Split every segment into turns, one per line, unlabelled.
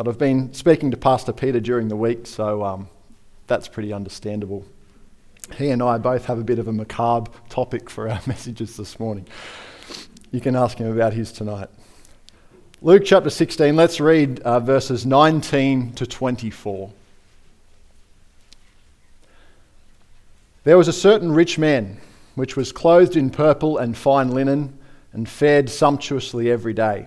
But I've been speaking to Pastor Peter during the week, so um, that's pretty understandable. He and I both have a bit of a macabre topic for our messages this morning. You can ask him about his tonight. Luke chapter 16, let's read uh, verses 19 to 24. There was a certain rich man, which was clothed in purple and fine linen, and fared sumptuously every day.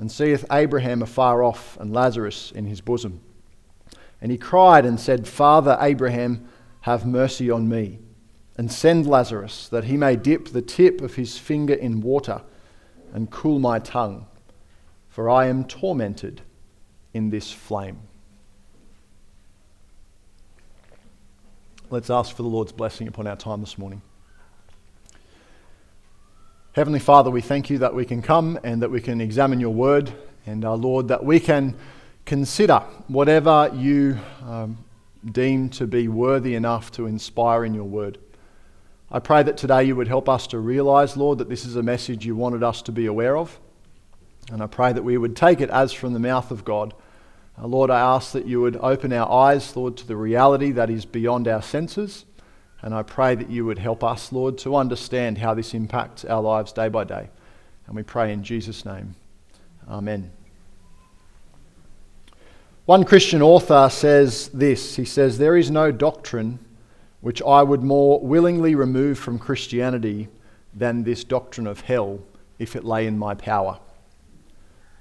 and seeth Abraham afar off and Lazarus in his bosom. And he cried and said, Father Abraham, have mercy on me, and send Lazarus, that he may dip the tip of his finger in water and cool my tongue, for I am tormented in this flame. Let's ask for the Lord's blessing upon our time this morning. Heavenly Father, we thank you that we can come and that we can examine your word, and our Lord, that we can consider whatever you um, deem to be worthy enough to inspire in your word. I pray that today you would help us to realize, Lord, that this is a message you wanted us to be aware of. And I pray that we would take it as from the mouth of God. Uh, Lord, I ask that you would open our eyes, Lord, to the reality that is beyond our senses. And I pray that you would help us, Lord, to understand how this impacts our lives day by day. And we pray in Jesus' name. Amen. One Christian author says this He says, There is no doctrine which I would more willingly remove from Christianity than this doctrine of hell if it lay in my power.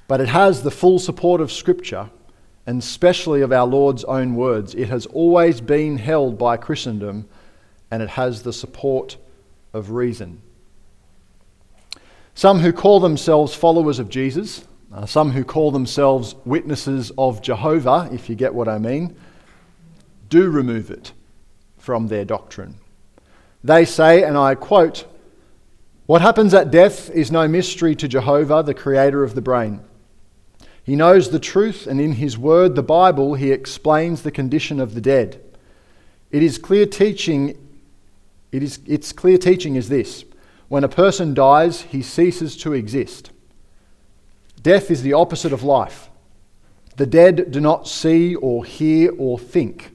But it has the full support of Scripture and especially of our Lord's own words. It has always been held by Christendom and it has the support of reason. Some who call themselves followers of Jesus, uh, some who call themselves witnesses of Jehovah, if you get what I mean, do remove it from their doctrine. They say, and I quote, What happens at death is no mystery to Jehovah, the creator of the brain. He knows the truth, and in his word, the Bible, he explains the condition of the dead. It is clear teaching it is, its clear teaching is this when a person dies, he ceases to exist. Death is the opposite of life. The dead do not see or hear or think.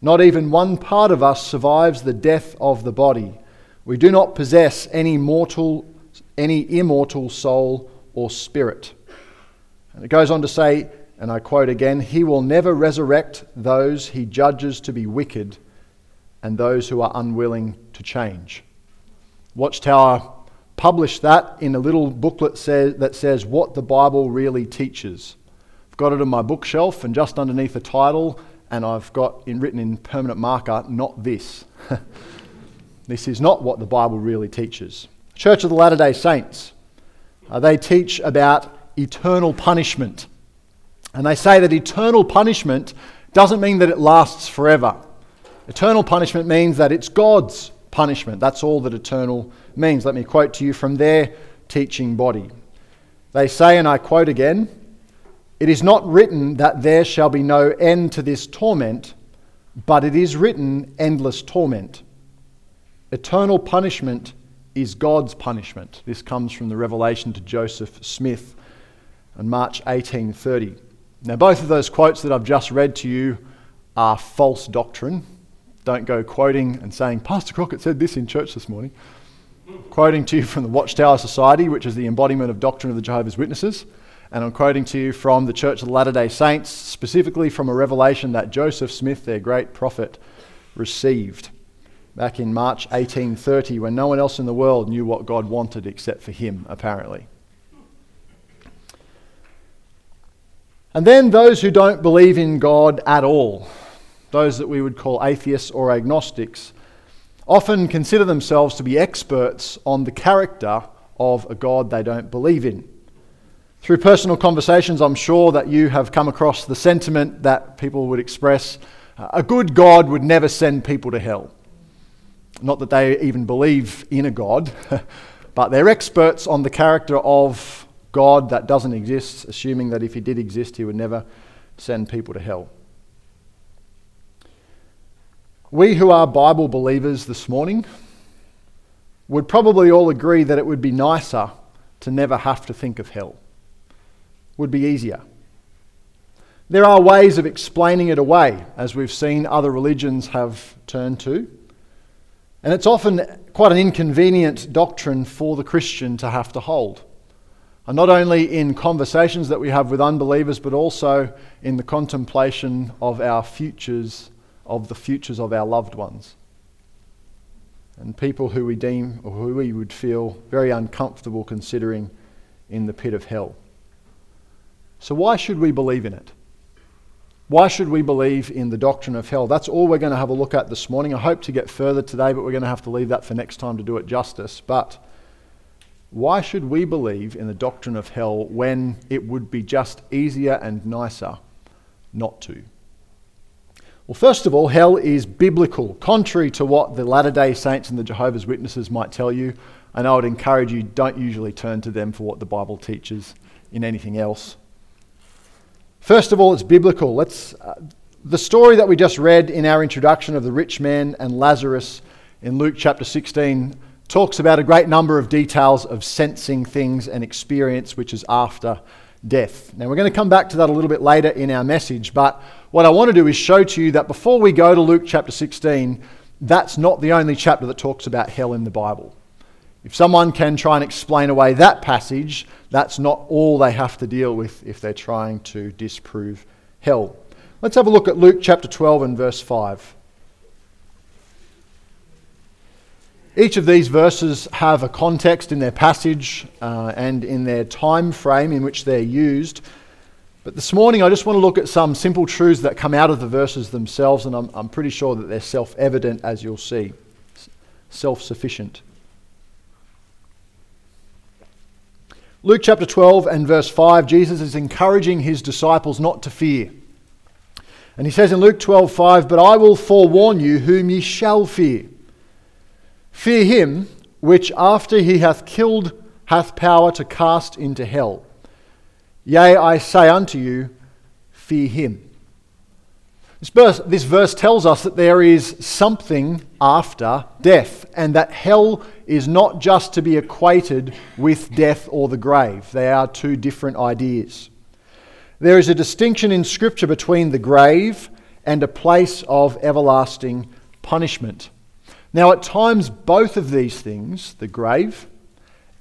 Not even one part of us survives the death of the body. We do not possess any mortal, any immortal soul or spirit. And it goes on to say, and I quote again, He will never resurrect those he judges to be wicked and those who are unwilling to change. Watchtower published that in a little booklet that says what the Bible really teaches. I've got it on my bookshelf, and just underneath the title, and I've got in, written in permanent marker, not this. this is not what the Bible really teaches. Church of the Latter day Saints, uh, they teach about eternal punishment. And they say that eternal punishment doesn't mean that it lasts forever. Eternal punishment means that it's God's punishment. That's all that eternal means. Let me quote to you from their teaching body. They say, and I quote again, It is not written that there shall be no end to this torment, but it is written endless torment. Eternal punishment is God's punishment. This comes from the revelation to Joseph Smith on March 1830. Now, both of those quotes that I've just read to you are false doctrine. Don't go quoting and saying, Pastor Crockett said this in church this morning. quoting to you from the Watchtower Society, which is the embodiment of doctrine of the Jehovah's Witnesses. And I'm quoting to you from the Church of the Latter day Saints, specifically from a revelation that Joseph Smith, their great prophet, received back in March 1830 when no one else in the world knew what God wanted except for him, apparently. And then those who don't believe in God at all, those that we would call atheists or agnostics, often consider themselves to be experts on the character of a God they don't believe in. Through personal conversations, I'm sure that you have come across the sentiment that people would express A good God would never send people to hell. Not that they even believe in a God, but they're experts on the character of God that doesn't exist, assuming that if he did exist, he would never send people to hell. We who are Bible believers this morning would probably all agree that it would be nicer to never have to think of hell. Would be easier. There are ways of explaining it away, as we've seen other religions have turned to. And it's often quite an inconvenient doctrine for the Christian to have to hold. And not only in conversations that we have with unbelievers, but also in the contemplation of our futures of the futures of our loved ones. And people who we deem or who we would feel very uncomfortable considering in the pit of hell. So, why should we believe in it? Why should we believe in the doctrine of hell? That's all we're going to have a look at this morning. I hope to get further today, but we're going to have to leave that for next time to do it justice. But why should we believe in the doctrine of hell when it would be just easier and nicer not to? Well, first of all, hell is biblical, contrary to what the Latter day Saints and the Jehovah's Witnesses might tell you. And I would encourage you don't usually turn to them for what the Bible teaches in anything else. First of all, it's biblical. Let's, uh, the story that we just read in our introduction of the rich man and Lazarus in Luke chapter 16 talks about a great number of details of sensing things and experience which is after death. Now, we're going to come back to that a little bit later in our message, but what I want to do is show to you that before we go to Luke chapter 16, that's not the only chapter that talks about hell in the Bible. If someone can try and explain away that passage, that's not all they have to deal with if they're trying to disprove hell. Let's have a look at Luke chapter 12 and verse 5. Each of these verses have a context in their passage uh, and in their time frame in which they're used. But this morning, I just want to look at some simple truths that come out of the verses themselves, and I'm, I'm pretty sure that they're self evident, as you'll see. Self sufficient. Luke chapter 12 and verse 5, Jesus is encouraging his disciples not to fear. And he says in Luke 12, 5, But I will forewarn you whom ye shall fear. Fear him which after he hath killed hath power to cast into hell. Yea, I say unto you, fear him. This verse, this verse tells us that there is something after death, and that hell is not just to be equated with death or the grave. They are two different ideas. There is a distinction in Scripture between the grave and a place of everlasting punishment. Now, at times, both of these things, the grave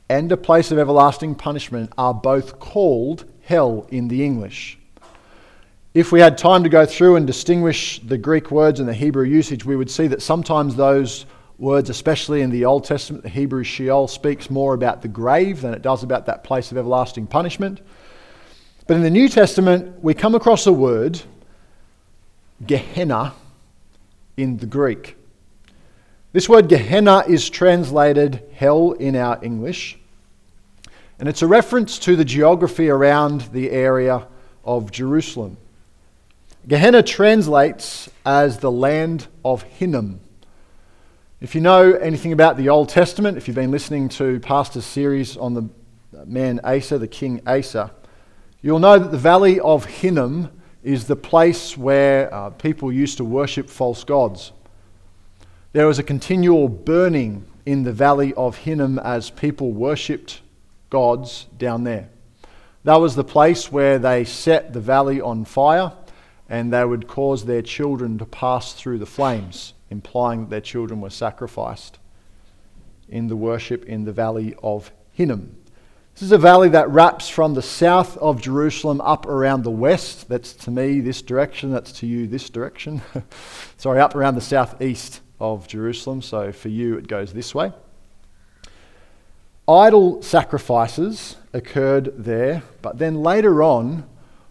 and a place of everlasting punishment, are both called hell in the English. If we had time to go through and distinguish the Greek words and the Hebrew usage, we would see that sometimes those words, especially in the Old Testament, the Hebrew Sheol, speaks more about the grave than it does about that place of everlasting punishment. But in the New Testament, we come across a word, Gehenna, in the Greek. This word Gehenna is translated hell in our English. And it's a reference to the geography around the area of Jerusalem. Gehenna translates as the land of Hinnom. If you know anything about the Old Testament, if you've been listening to Pastor's series on the man Asa, the king Asa, you'll know that the valley of Hinnom is the place where uh, people used to worship false gods. There was a continual burning in the valley of Hinnom as people worshipped gods down there. That was the place where they set the valley on fire and they would cause their children to pass through the flames, implying that their children were sacrificed in the worship in the valley of Hinnom. This is a valley that wraps from the south of Jerusalem up around the west. That's to me this direction, that's to you this direction. Sorry, up around the southeast of Jerusalem. So for you, it goes this way. Idol sacrifices occurred there, but then later on,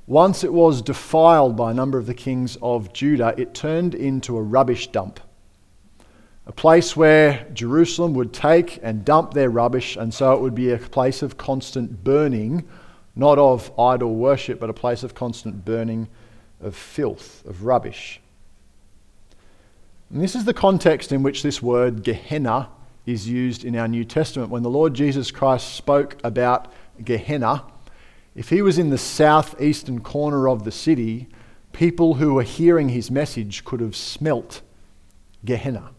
once it was defiled by a number of the kings of Judah, it turned into a rubbish dump. A place where Jerusalem would take and dump their rubbish, and so it would be a place of constant burning, not of idol worship, but a place of constant burning of filth, of rubbish. And this is the context in which this word Gehenna is used in our New Testament. When the Lord Jesus Christ spoke about Gehenna, if he was in the southeastern corner of the city, people who were hearing his message could have smelt Gehenna.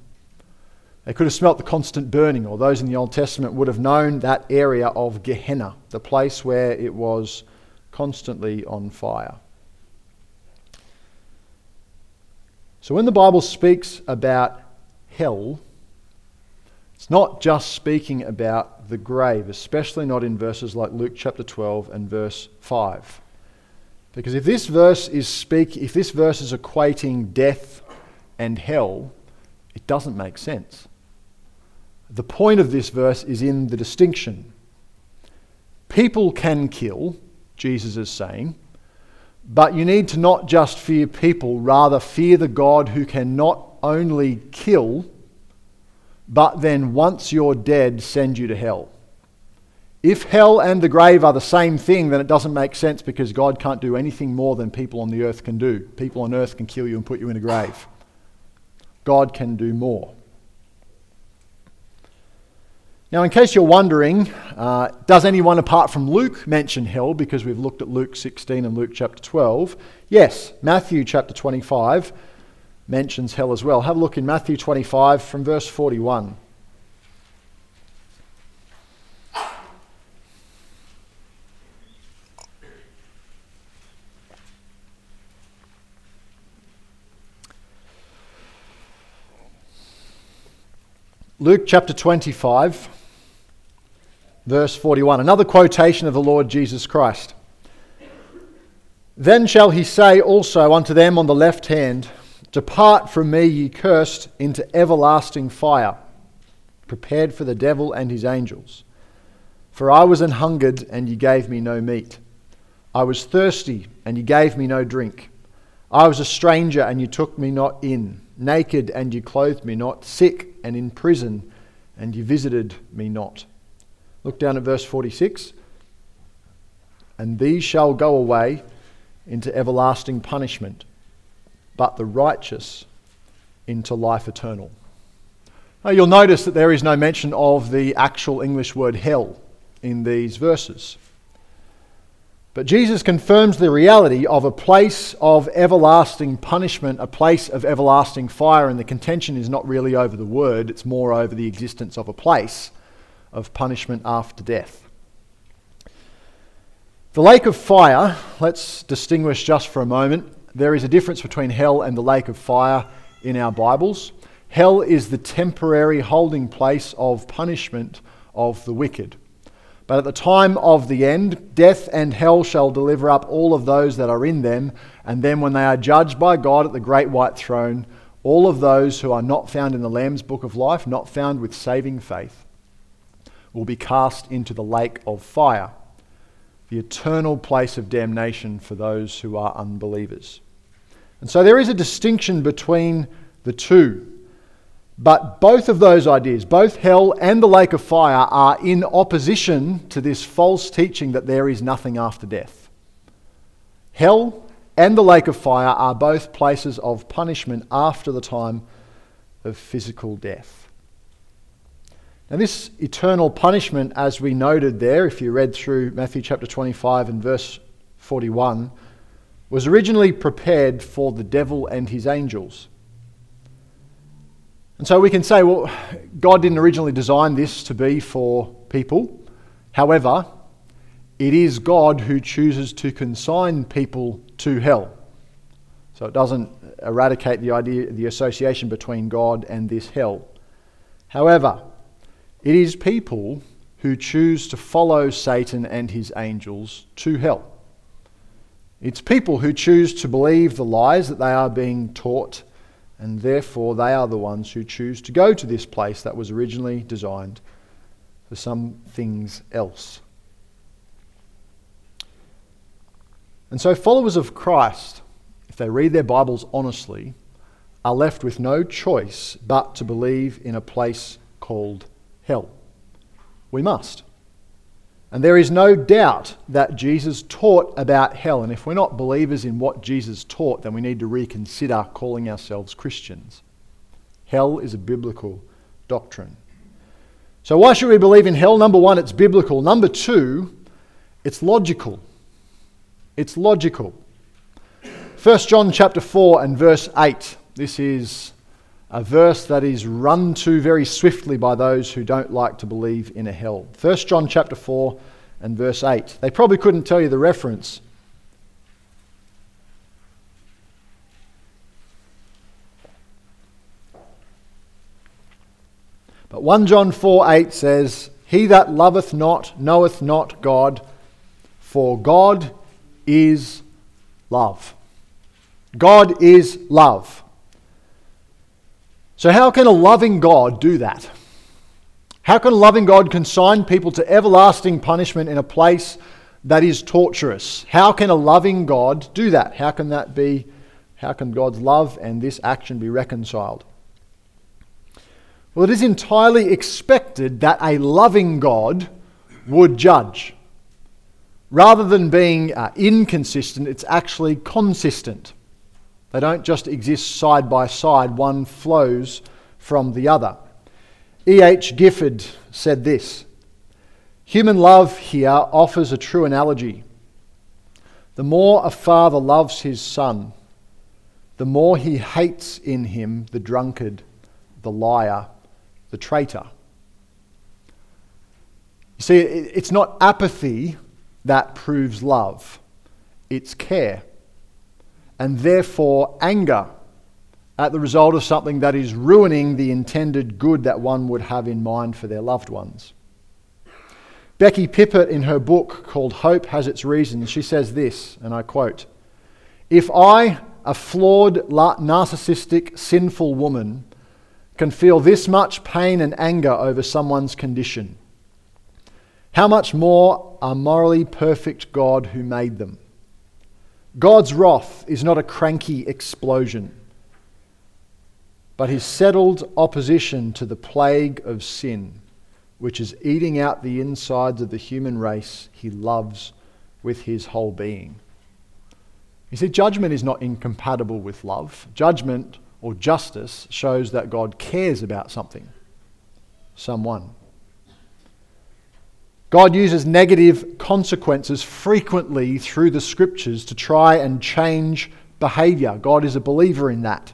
They could have smelt the constant burning, or those in the Old Testament would have known that area of Gehenna, the place where it was constantly on fire. So when the Bible speaks about hell, it's not just speaking about the grave, especially not in verses like Luke chapter 12 and verse 5. Because if this verse is speak if this verse is equating death and hell, it doesn't make sense. The point of this verse is in the distinction. People can kill, Jesus is saying, but you need to not just fear people, rather fear the God who can not only kill, but then once you're dead, send you to hell. If hell and the grave are the same thing, then it doesn't make sense because God can't do anything more than people on the earth can do. People on earth can kill you and put you in a grave. God can do more. Now, in case you're wondering, uh, does anyone apart from Luke mention hell? Because we've looked at Luke 16 and Luke chapter 12. Yes, Matthew chapter 25 mentions hell as well. Have a look in Matthew 25 from verse 41. Luke chapter 25, verse 41. Another quotation of the Lord Jesus Christ. Then shall he say also unto them on the left hand, Depart from me, ye cursed, into everlasting fire, prepared for the devil and his angels. For I was an hungered, and ye gave me no meat. I was thirsty, and ye gave me no drink. I was a stranger, and ye took me not in naked, and ye clothed me not, sick and in prison, and you visited me not. Look down at verse 46. And these shall go away into everlasting punishment, but the righteous into life eternal. Now you'll notice that there is no mention of the actual English word hell in these verses. But Jesus confirms the reality of a place of everlasting punishment, a place of everlasting fire, and the contention is not really over the word, it's more over the existence of a place of punishment after death. The lake of fire, let's distinguish just for a moment. There is a difference between hell and the lake of fire in our Bibles. Hell is the temporary holding place of punishment of the wicked. But at the time of the end, death and hell shall deliver up all of those that are in them. And then, when they are judged by God at the great white throne, all of those who are not found in the Lamb's book of life, not found with saving faith, will be cast into the lake of fire, the eternal place of damnation for those who are unbelievers. And so there is a distinction between the two. But both of those ideas, both hell and the lake of fire, are in opposition to this false teaching that there is nothing after death. Hell and the lake of fire are both places of punishment after the time of physical death. Now, this eternal punishment, as we noted there, if you read through Matthew chapter 25 and verse 41, was originally prepared for the devil and his angels. And so we can say, well, God didn't originally design this to be for people. However, it is God who chooses to consign people to hell. So it doesn't eradicate the idea, the association between God and this hell. However, it is people who choose to follow Satan and his angels to hell. It's people who choose to believe the lies that they are being taught and therefore they are the ones who choose to go to this place that was originally designed for some things else. And so, followers of Christ, if they read their Bibles honestly, are left with no choice but to believe in a place called hell. We must. And there is no doubt that Jesus taught about hell. And if we're not believers in what Jesus taught, then we need to reconsider calling ourselves Christians. Hell is a biblical doctrine. So, why should we believe in hell? Number one, it's biblical. Number two, it's logical. It's logical. 1 John chapter 4 and verse 8. This is a verse that is run to very swiftly by those who don't like to believe in a hell. 1 John chapter 4 and verse 8. They probably couldn't tell you the reference. But 1 John 4 8 says, He that loveth not knoweth not God, for God is love. God is love. So, how can a loving God do that? How can a loving God consign people to everlasting punishment in a place that is torturous? How can a loving God do that? How can that be? How can God's love and this action be reconciled? Well, it is entirely expected that a loving God would judge. Rather than being uh, inconsistent, it's actually consistent. They don't just exist side by side, one flows from the other. E.H. Gifford said this Human love here offers a true analogy. The more a father loves his son, the more he hates in him the drunkard, the liar, the traitor. You see, it's not apathy that proves love, it's care and therefore anger at the result of something that is ruining the intended good that one would have in mind for their loved ones. Becky Pippert, in her book called Hope Has Its Reasons, she says this, and I quote If I, a flawed, narcissistic, sinful woman, can feel this much pain and anger over someone's condition, how much more a morally perfect God who made them? God's wrath is not a cranky explosion, but his settled opposition to the plague of sin, which is eating out the insides of the human race he loves with his whole being. You see, judgment is not incompatible with love. Judgment or justice shows that God cares about something, someone. God uses negative consequences frequently through the scriptures to try and change behavior. God is a believer in that.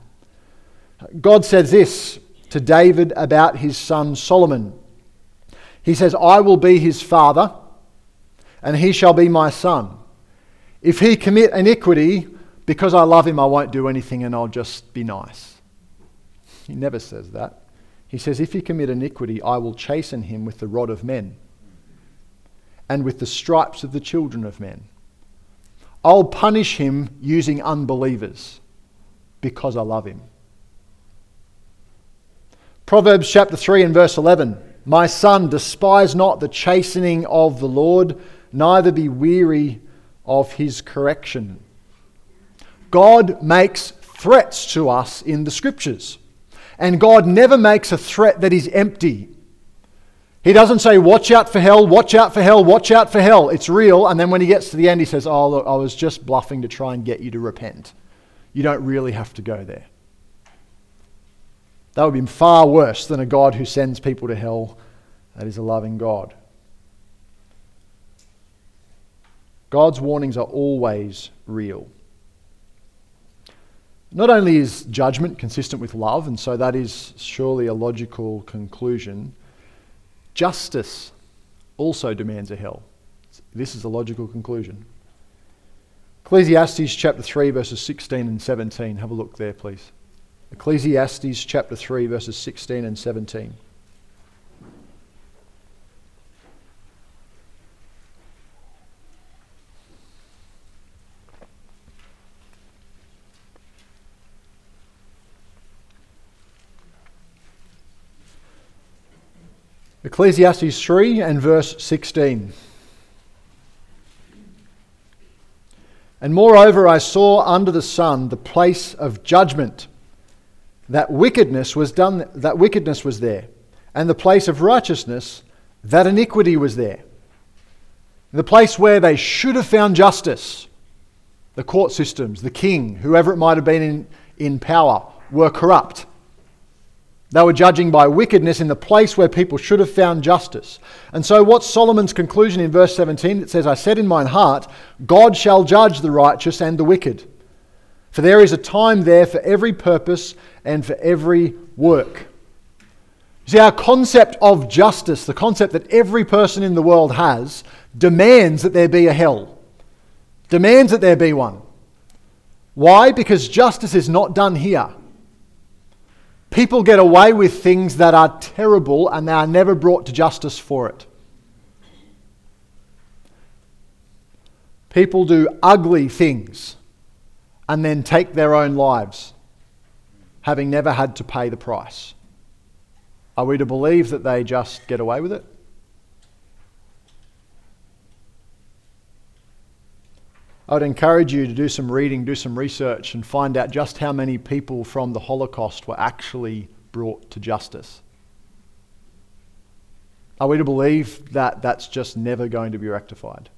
God says this to David about his son Solomon. He says, I will be his father, and he shall be my son. If he commit iniquity, because I love him, I won't do anything and I'll just be nice. He never says that. He says, If he commit iniquity, I will chasten him with the rod of men and with the stripes of the children of men. I'll punish him using unbelievers because I love him. Proverbs chapter 3 and verse 11 My son, despise not the chastening of the Lord, neither be weary of his correction. God makes threats to us in the scriptures, and God never makes a threat that is empty. He doesn't say, watch out for hell, watch out for hell, watch out for hell. It's real. And then when he gets to the end, he says, oh, look, I was just bluffing to try and get you to repent. You don't really have to go there. That would be far worse than a God who sends people to hell. That is a loving God. God's warnings are always real. Not only is judgment consistent with love, and so that is surely a logical conclusion, Justice also demands a hell. This is a logical conclusion. Ecclesiastes chapter 3, verses 16 and 17. Have a look there, please. Ecclesiastes chapter 3, verses 16 and 17. Ecclesiastes 3 and verse 16. And moreover, I saw under the sun the place of judgment, that wickedness was done, that wickedness was there, and the place of righteousness, that iniquity was there. The place where they should have found justice, the court systems, the king, whoever it might have been in, in power, were corrupt. They were judging by wickedness in the place where people should have found justice. And so, what's Solomon's conclusion in verse 17? It says, I said in mine heart, God shall judge the righteous and the wicked. For there is a time there for every purpose and for every work. See, our concept of justice, the concept that every person in the world has, demands that there be a hell, demands that there be one. Why? Because justice is not done here. People get away with things that are terrible and they are never brought to justice for it. People do ugly things and then take their own lives, having never had to pay the price. Are we to believe that they just get away with it? I would encourage you to do some reading, do some research, and find out just how many people from the Holocaust were actually brought to justice. Are we to believe that that's just never going to be rectified?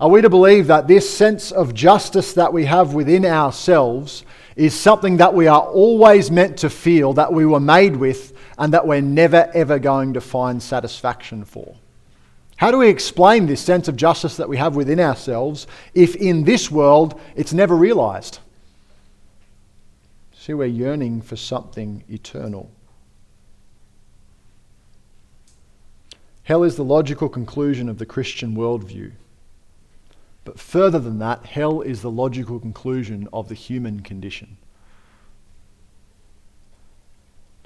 Are we to believe that this sense of justice that we have within ourselves is something that we are always meant to feel, that we were made with, and that we're never ever going to find satisfaction for? How do we explain this sense of justice that we have within ourselves if in this world it's never realized? See, we're yearning for something eternal. Hell is the logical conclusion of the Christian worldview. But further than that, hell is the logical conclusion of the human condition.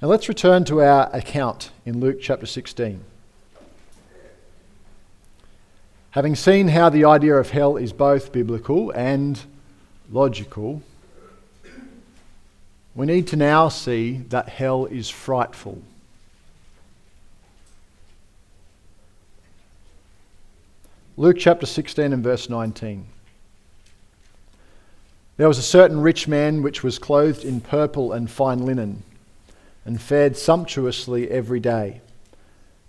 Now let's return to our account in Luke chapter 16. Having seen how the idea of hell is both biblical and logical, we need to now see that hell is frightful. Luke chapter 16 and verse 19. There was a certain rich man which was clothed in purple and fine linen, and fared sumptuously every day.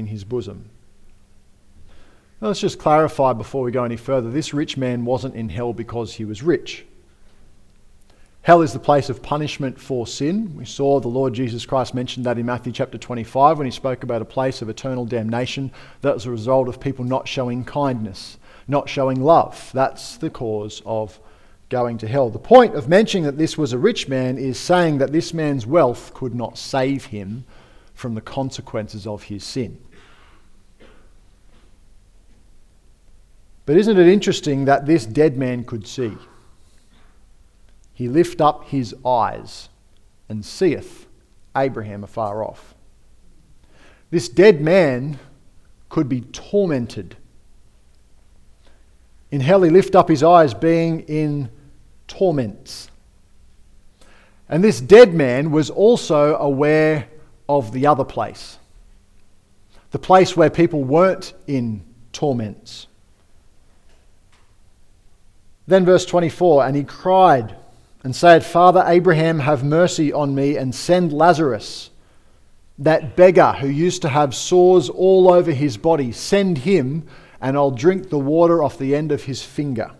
in his bosom. Now, let's just clarify before we go any further this rich man wasn't in hell because he was rich. Hell is the place of punishment for sin. We saw the Lord Jesus Christ mentioned that in Matthew chapter 25 when he spoke about a place of eternal damnation that was a result of people not showing kindness, not showing love. That's the cause of going to hell. The point of mentioning that this was a rich man is saying that this man's wealth could not save him from the consequences of his sin. But isn't it interesting that this dead man could see? He lift up his eyes and seeth Abraham afar off. This dead man could be tormented. In hell, he lift up his eyes, being in torments. And this dead man was also aware of the other place, the place where people weren't in torments. Then, verse 24, and he cried and said, Father Abraham, have mercy on me and send Lazarus, that beggar who used to have sores all over his body, send him, and I'll drink the water off the end of his finger,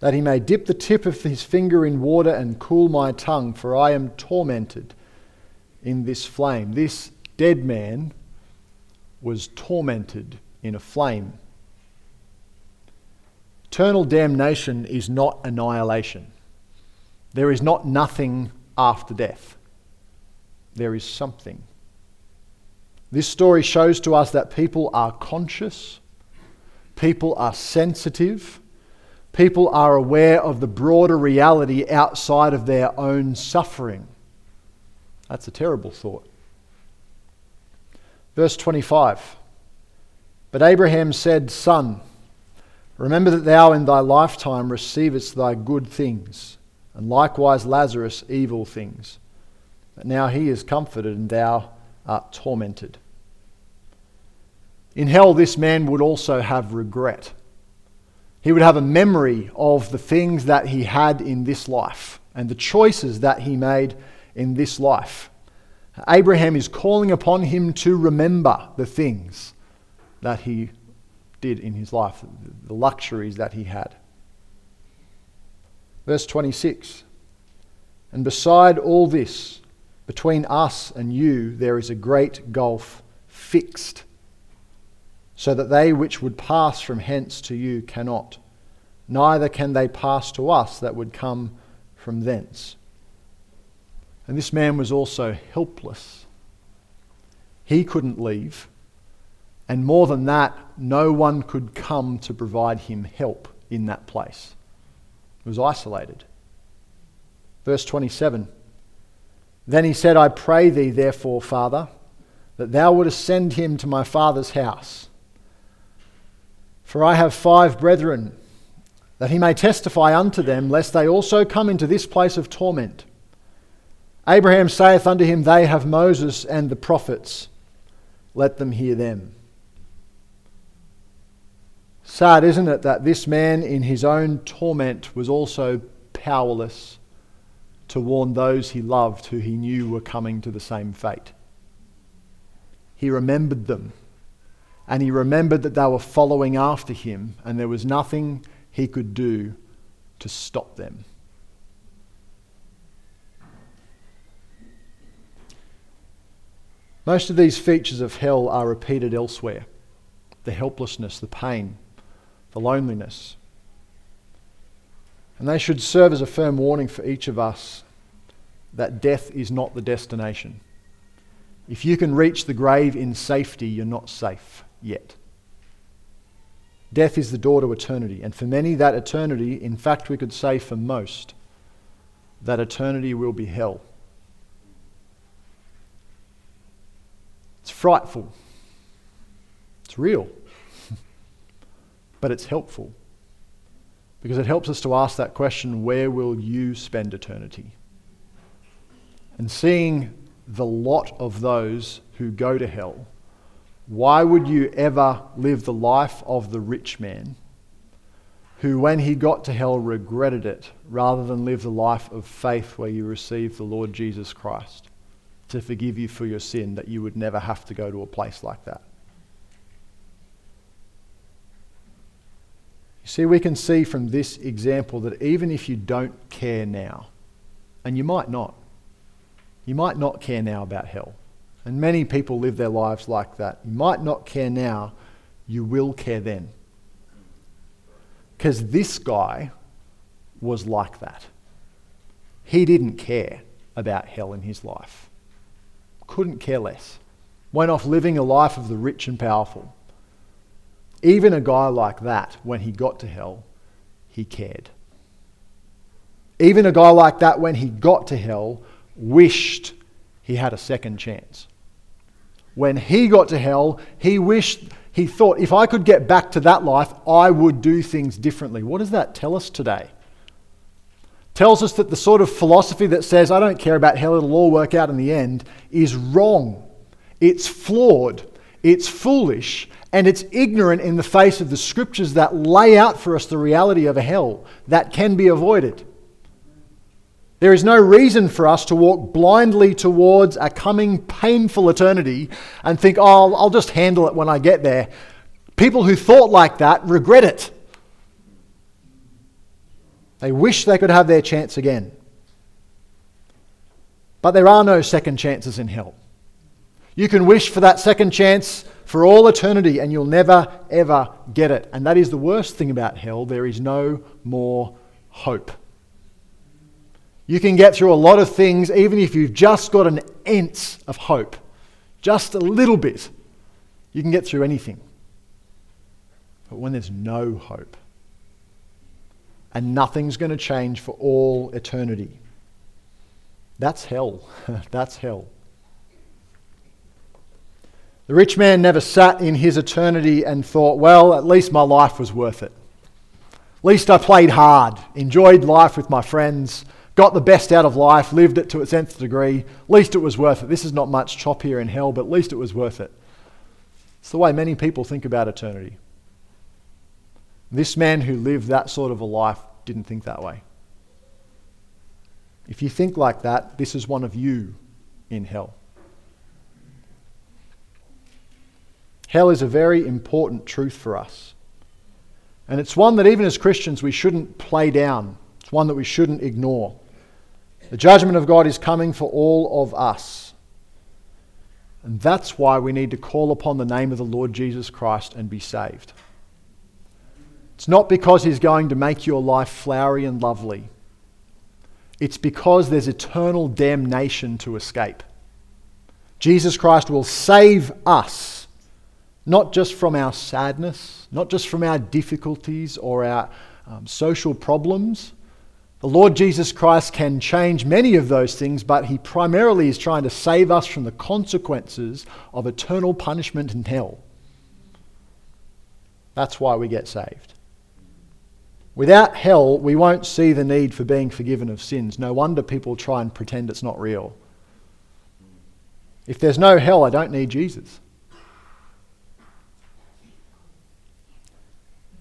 that he may dip the tip of his finger in water and cool my tongue, for I am tormented in this flame. This dead man was tormented in a flame. Eternal damnation is not annihilation. There is not nothing after death. There is something. This story shows to us that people are conscious, people are sensitive, people are aware of the broader reality outside of their own suffering. That's a terrible thought. Verse 25 But Abraham said, Son, remember that thou in thy lifetime receivest thy good things, and likewise Lazarus evil things. But now he is comforted, and thou art tormented. In hell, this man would also have regret. He would have a memory of the things that he had in this life and the choices that he made in this life. Abraham is calling upon him to remember the things that he did in his life, the luxuries that he had. Verse 26 And beside all this, between us and you, there is a great gulf fixed, so that they which would pass from hence to you cannot, neither can they pass to us that would come from thence. And this man was also helpless. He couldn't leave. And more than that, no one could come to provide him help in that place. He was isolated. Verse 27 Then he said, I pray thee, therefore, Father, that thou wouldest send him to my father's house. For I have five brethren, that he may testify unto them, lest they also come into this place of torment. Abraham saith unto him, They have Moses and the prophets, let them hear them. Sad, isn't it, that this man in his own torment was also powerless to warn those he loved who he knew were coming to the same fate. He remembered them, and he remembered that they were following after him, and there was nothing he could do to stop them. Most of these features of hell are repeated elsewhere the helplessness, the pain, the loneliness. And they should serve as a firm warning for each of us that death is not the destination. If you can reach the grave in safety, you're not safe yet. Death is the door to eternity, and for many, that eternity, in fact, we could say for most, that eternity will be hell. It's frightful. It's real. But it's helpful. Because it helps us to ask that question where will you spend eternity? And seeing the lot of those who go to hell, why would you ever live the life of the rich man who, when he got to hell, regretted it rather than live the life of faith where you receive the Lord Jesus Christ? to forgive you for your sin, that you would never have to go to a place like that. You see, we can see from this example that even if you don't care now, and you might not, you might not care now about hell. And many people live their lives like that. You might not care now, you will care then. Because this guy was like that. He didn't care about hell in his life couldn't care less, went off living a life of the rich and powerful. Even a guy like that, when he got to hell, he cared. Even a guy like that, when he got to hell, wished he had a second chance. When he got to hell, he wished, he thought, if I could get back to that life, I would do things differently. What does that tell us today? tells us that the sort of philosophy that says, I don't care about hell, it'll all work out in the end, is wrong. It's flawed, it's foolish, and it's ignorant in the face of the scriptures that lay out for us the reality of a hell that can be avoided. There is no reason for us to walk blindly towards a coming painful eternity and think, oh, I'll, I'll just handle it when I get there. People who thought like that regret it. They wish they could have their chance again. But there are no second chances in hell. You can wish for that second chance for all eternity and you'll never, ever get it. And that is the worst thing about hell. There is no more hope. You can get through a lot of things even if you've just got an ounce of hope, just a little bit. You can get through anything. But when there's no hope, and nothing's going to change for all eternity. That's hell. That's hell. The rich man never sat in his eternity and thought, well, at least my life was worth it. At least I played hard, enjoyed life with my friends, got the best out of life, lived it to its nth degree. At least it was worth it. This is not much chop here in hell, but at least it was worth it. It's the way many people think about eternity. This man who lived that sort of a life didn't think that way. If you think like that, this is one of you in hell. Hell is a very important truth for us. And it's one that even as Christians we shouldn't play down. It's one that we shouldn't ignore. The judgment of God is coming for all of us. And that's why we need to call upon the name of the Lord Jesus Christ and be saved. It's not because He's going to make your life flowery and lovely. It's because there's eternal damnation to escape. Jesus Christ will save us, not just from our sadness, not just from our difficulties or our um, social problems, the Lord Jesus Christ can change many of those things, but he primarily is trying to save us from the consequences of eternal punishment in hell. That's why we get saved. Without hell, we won't see the need for being forgiven of sins. No wonder people try and pretend it's not real. If there's no hell, I don't need Jesus.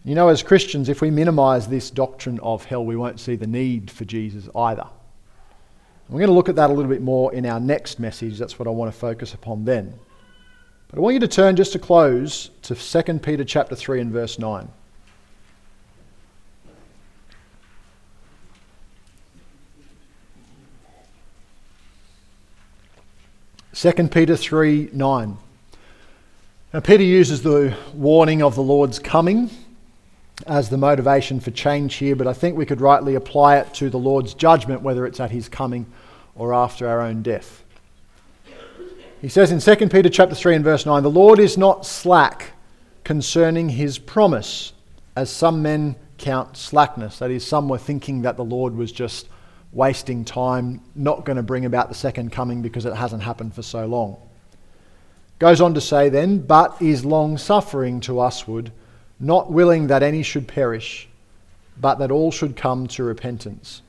You know, as Christians, if we minimize this doctrine of hell, we won't see the need for Jesus either. We're going to look at that a little bit more in our next message. That's what I want to focus upon then. But I want you to turn just to close to 2 Peter chapter 3 and verse 9. Second Peter 3 9. Now, Peter uses the warning of the Lord's coming as the motivation for change here, but I think we could rightly apply it to the Lord's judgment, whether it's at his coming or after our own death. He says in 2 Peter chapter 3 and verse 9, The Lord is not slack concerning his promise, as some men count slackness. That is, some were thinking that the Lord was just wasting time, not going to bring about the second coming because it hasn't happened for so long. Goes on to say then, but is long suffering to usward not willing that any should perish, but that all should come to repentance.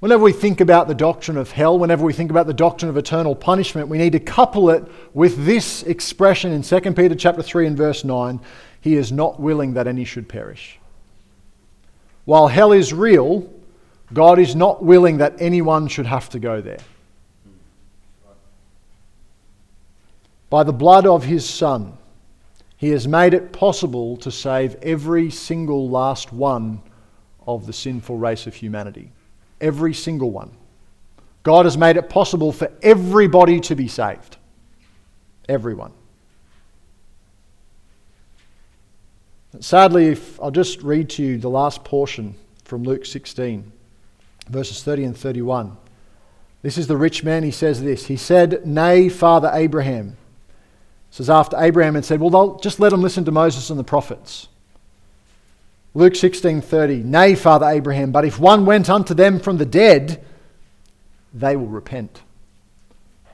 Whenever we think about the doctrine of hell, whenever we think about the doctrine of eternal punishment, we need to couple it with this expression in 2 Peter chapter 3 and verse 9, he is not willing that any should perish. While hell is real, God is not willing that anyone should have to go there. By the blood of his son, he has made it possible to save every single last one of the sinful race of humanity. Every single one. God has made it possible for everybody to be saved. Everyone. Sadly, if I'll just read to you the last portion from Luke 16, verses 30 and 31. This is the rich man. He says this He said, Nay, Father Abraham says after Abraham had said, Well, just let them listen to Moses and the prophets. Luke 16:30, Nay, Father Abraham, but if one went unto them from the dead, they will repent.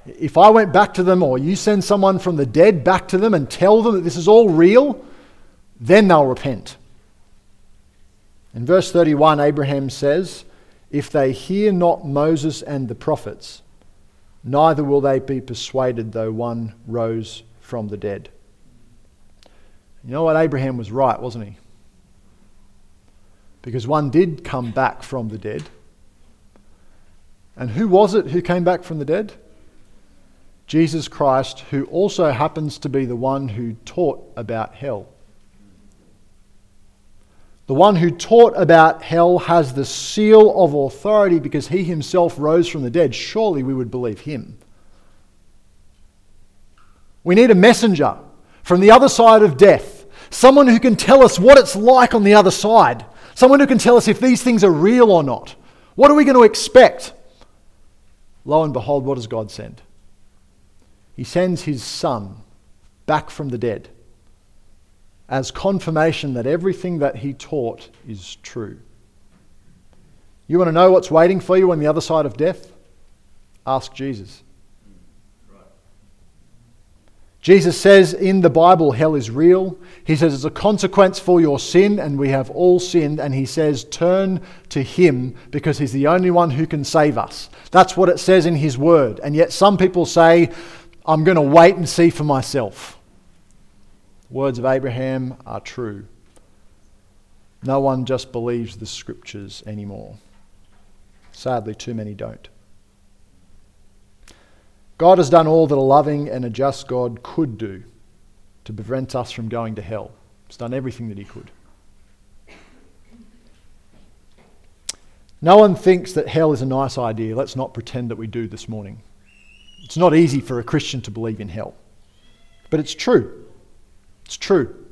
If I went back to them, or you send someone from the dead back to them and tell them that this is all real, then they'll repent. In verse 31, Abraham says, If they hear not Moses and the prophets, neither will they be persuaded though one rose from the dead. You know what? Abraham was right, wasn't he? Because one did come back from the dead. And who was it who came back from the dead? Jesus Christ, who also happens to be the one who taught about hell. The one who taught about hell has the seal of authority because he himself rose from the dead. Surely we would believe him. We need a messenger from the other side of death, someone who can tell us what it's like on the other side, someone who can tell us if these things are real or not. What are we going to expect? Lo and behold, what does God send? He sends his son back from the dead as confirmation that everything that he taught is true. You want to know what's waiting for you on the other side of death? Ask Jesus. Jesus says in the Bible, hell is real. He says it's a consequence for your sin, and we have all sinned. And he says, turn to him because he's the only one who can save us. That's what it says in his word. And yet some people say, I'm going to wait and see for myself. Words of Abraham are true. No one just believes the scriptures anymore. Sadly, too many don't. God has done all that a loving and a just God could do to prevent us from going to hell. He's done everything that he could. No one thinks that hell is a nice idea. Let's not pretend that we do this morning. It's not easy for a Christian to believe in hell. But it's true. It's true.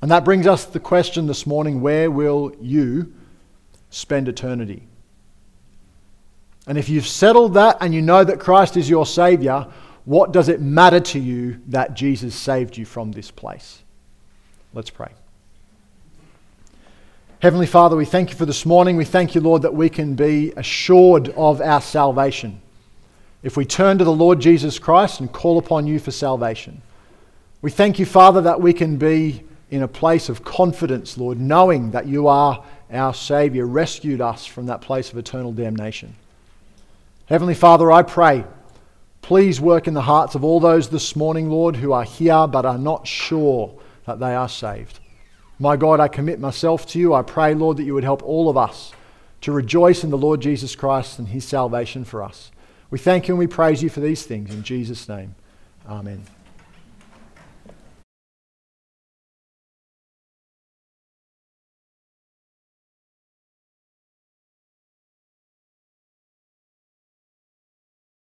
And that brings us to the question this morning where will you spend eternity? And if you've settled that and you know that Christ is your Savior, what does it matter to you that Jesus saved you from this place? Let's pray. Heavenly Father, we thank you for this morning. We thank you, Lord, that we can be assured of our salvation if we turn to the Lord Jesus Christ and call upon you for salvation. We thank you, Father, that we can be in a place of confidence, Lord, knowing that you are our Savior, rescued us from that place of eternal damnation. Heavenly Father, I pray, please work in the hearts of all those this morning, Lord, who are here but are not sure that they are saved. My God, I commit myself to you. I pray, Lord, that you would help all of us to rejoice in the Lord Jesus Christ and his salvation for us. We thank you and we praise you for these things. In Jesus' name, amen.